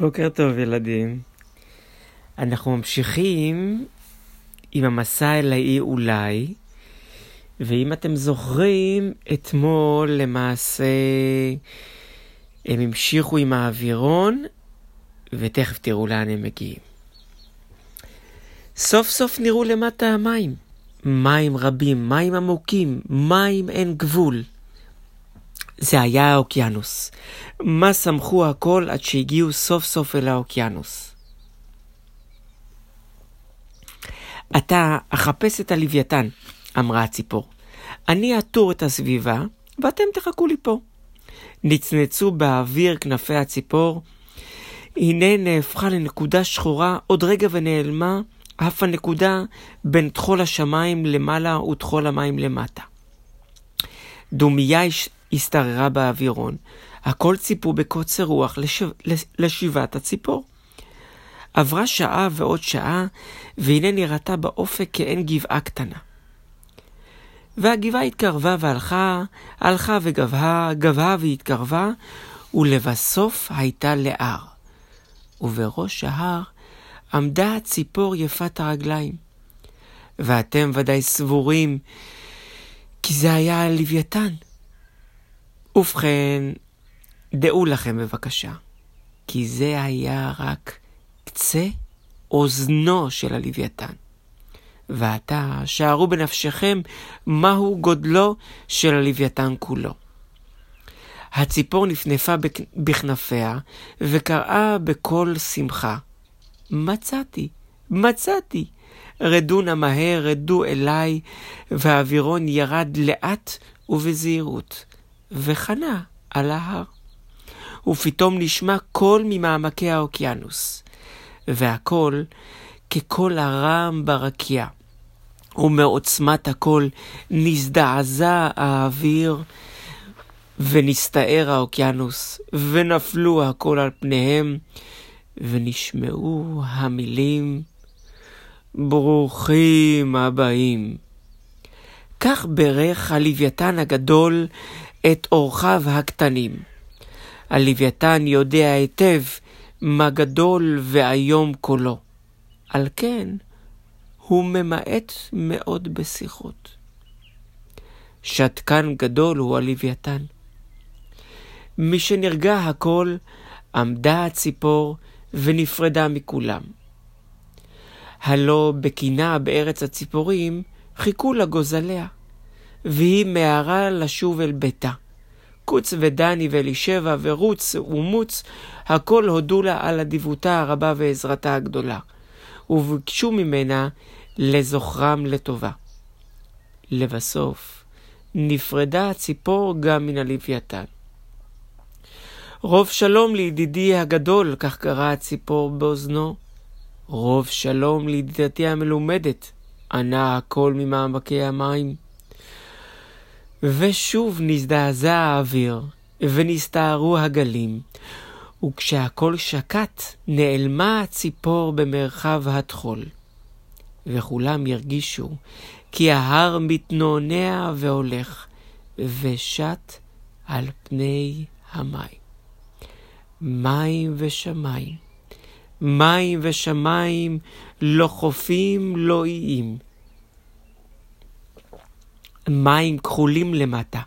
בוקר טוב ילדים. אנחנו ממשיכים עם המסע אל האי אולי, ואם אתם זוכרים, אתמול למעשה הם המשיכו עם האווירון, ותכף תראו לאן הם מגיעים. סוף סוף נראו למטה המים. מים רבים, מים עמוקים, מים אין גבול. זה היה האוקיינוס. מה שמחו הכל עד שהגיעו סוף סוף אל האוקיינוס. אתה אחפש את הלוויתן, אמרה הציפור. אני אטור את הסביבה, ואתם תחכו לי פה. נצנצו באוויר כנפי הציפור. הנה נהפכה לנקודה שחורה, עוד רגע ונעלמה, אף הנקודה בין טחול השמיים למעלה וטחול המים למטה. דומיה השתררה באווירון. הכל ציפו בקוצר רוח לשו... לשיבת הציפור. עברה שעה ועוד שעה, והנה נראתה באופק כעין גבעה קטנה. והגבעה התקרבה והלכה, הלכה וגבהה, גבהה והתקרבה, ולבסוף הייתה להר. ובראש ההר עמדה הציפור יפת הרגליים. ואתם ודאי סבורים כי זה היה הלוויתן. ובכן, דעו לכם בבקשה, כי זה היה רק קצה אוזנו של הלוויתן. ועתה שערו בנפשכם מהו גודלו של הלוויתן כולו. הציפור נפנפה בכנפיה וקראה בקול שמחה, מצאתי, מצאתי. רדו נא מהר, רדו אליי, והאווירון ירד לאט ובזהירות, וחנה על ההר. ופתאום נשמע קול ממעמקי האוקיינוס, והקול כקול הרם ברקיע. ומעוצמת הקול נזדעזע האוויר, ונסתער האוקיינוס, ונפלו הכל על פניהם, ונשמעו המילים ברוכים הבאים. כך ברך הלוויתן הגדול את אורחיו הקטנים. הלוויתן יודע היטב מה גדול ואיום קולו. על כן, הוא ממעט מאוד בשיחות. שתקן גדול הוא הלוויתן. משנרגע הכל, עמדה הציפור ונפרדה מכולם. הלא בקינה בארץ הציפורים חיכו לגוזליה, והיא מהרה לשוב אל ביתה. קוץ ודני ואלישבע ורוץ ומוץ, הכל הודו לה על אדיבותה הרבה ועזרתה הגדולה, וביקשו ממנה לזוכרם לטובה. לבסוף, נפרדה הציפור גם מן הלוויתן. רוב שלום לידידי הגדול, כך קרא הציפור באוזנו. רוב שלום לידידתי המלומדת, ענה הקול ממעמקי המים. ושוב נזדעזע האוויר, ונסתערו הגלים, וכשהקול שקט, נעלמה הציפור במרחב הטחול. וכולם ירגישו כי ההר מתנוענע והולך, ושט על פני המים. מים ושמיים, מים ושמיים, לא חופים, לא איים. מים כחולים למטה,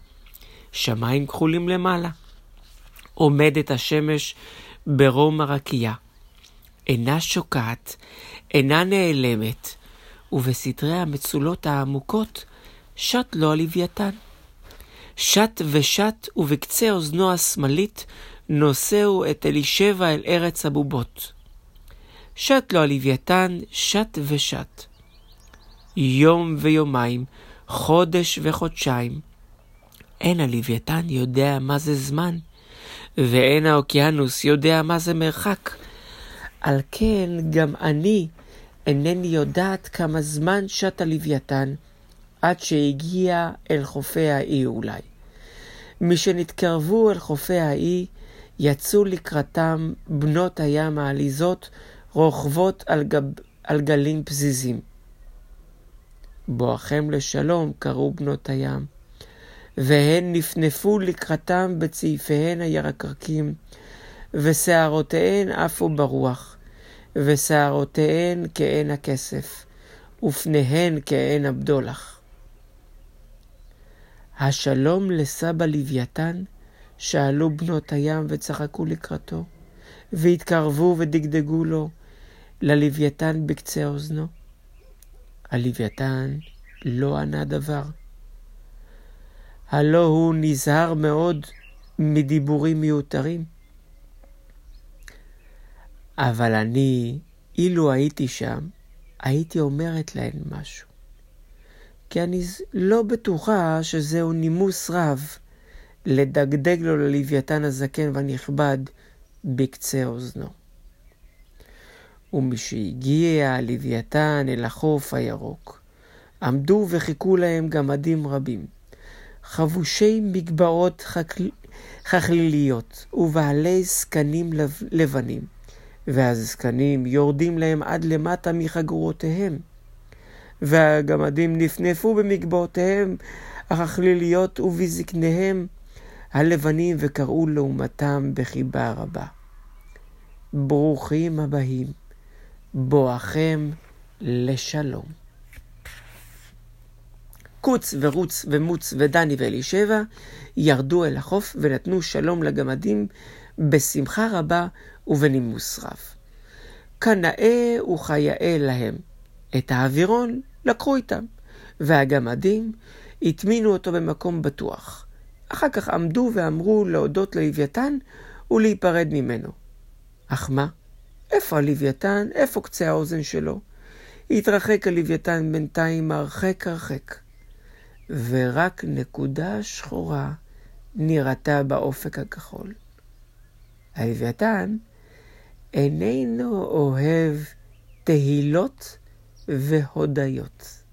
שמיים כחולים למעלה. עומדת השמש ברום הרקיע. אינה שוקעת, אינה נעלמת, ובסתרי המצולות העמוקות שט לו הלוויתן. שט ושט, ובקצה אוזנו השמאלית נושאו את אלישבע אל ארץ הבובות. שט לו הלוויתן, שט ושט. יום ויומיים, חודש וחודשיים. אין הלוויתן יודע מה זה זמן, ואין האוקיינוס יודע מה זה מרחק. על כן גם אני אינני יודעת כמה זמן שט הלוויתן עד שהגיע אל חופי האי אולי. משנתקרבו אל חופי האי, יצאו לקראתם בנות הים העליזות, רוכבות על, גב, על גלים פזיזים. בואכם לשלום, קראו בנות הים, והן נפנפו לקראתם בצעיפיהן הירקרקים, ושערותיהן עפו ברוח, ושערותיהן כעין הכסף, ופניהן כעין הבדולח. השלום לסבא לוויתן, שאלו בנות הים וצחקו לקראתו, והתקרבו ודגדגו לו, ללוויתן בקצה אוזנו. הלוויתן לא ענה דבר. הלא הוא נזהר מאוד מדיבורים מיותרים. אבל אני, אילו הייתי שם, הייתי אומרת להן משהו. כי אני לא בטוחה שזהו נימוס רב לדגדג לו ללוויתן הזקן והנכבד בקצה אוזנו. ומשהגיע הלוויתן אל החוף הירוק, עמדו וחיכו להם גמדים רבים, חבושי מגבעות חקל... חכליליות ובעלי זקנים לב... לבנים, והזקנים יורדים להם עד למטה מחגורותיהם. והגמדים נפנפו במגבעותיהם החכליליות ובזקניהם הלבנים וקראו לעומתם בחיבה רבה. ברוכים הבאים, בואכם לשלום. קוץ ורוץ ומוץ ודני ואלישבע ירדו אל החוף ונתנו שלום לגמדים בשמחה רבה ובנימוס רב. כנאה וכיאה להם. את האווירון לקחו איתם, והגמדים הטמינו אותו במקום בטוח. אחר כך עמדו ואמרו להודות ללוויתן ולהיפרד ממנו. אך מה? איפה הלוויתן? איפה קצה האוזן שלו? התרחק הלוויתן בינתיים הרחק הרחק, ורק נקודה שחורה נראתה באופק הכחול. הלוויתן איננו אוהב תהילות והודיות.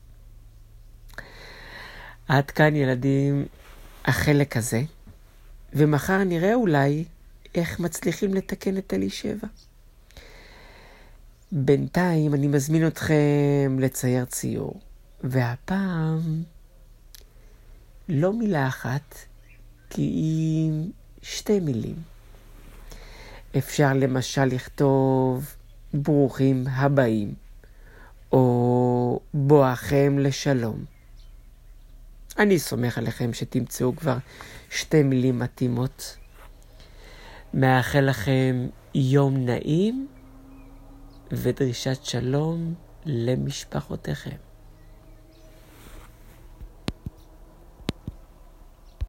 עד כאן ילדים החלק הזה, ומחר נראה אולי איך מצליחים לתקן את אלישבע. בינתיים אני מזמין אתכם לצייר ציור, והפעם לא מילה אחת, כי עם שתי מילים. אפשר למשל לכתוב ברוכים הבאים, או בואכם לשלום. אני סומך עליכם שתמצאו כבר שתי מילים מתאימות. מאחל לכם יום נעים ודרישת שלום למשפחותיכם.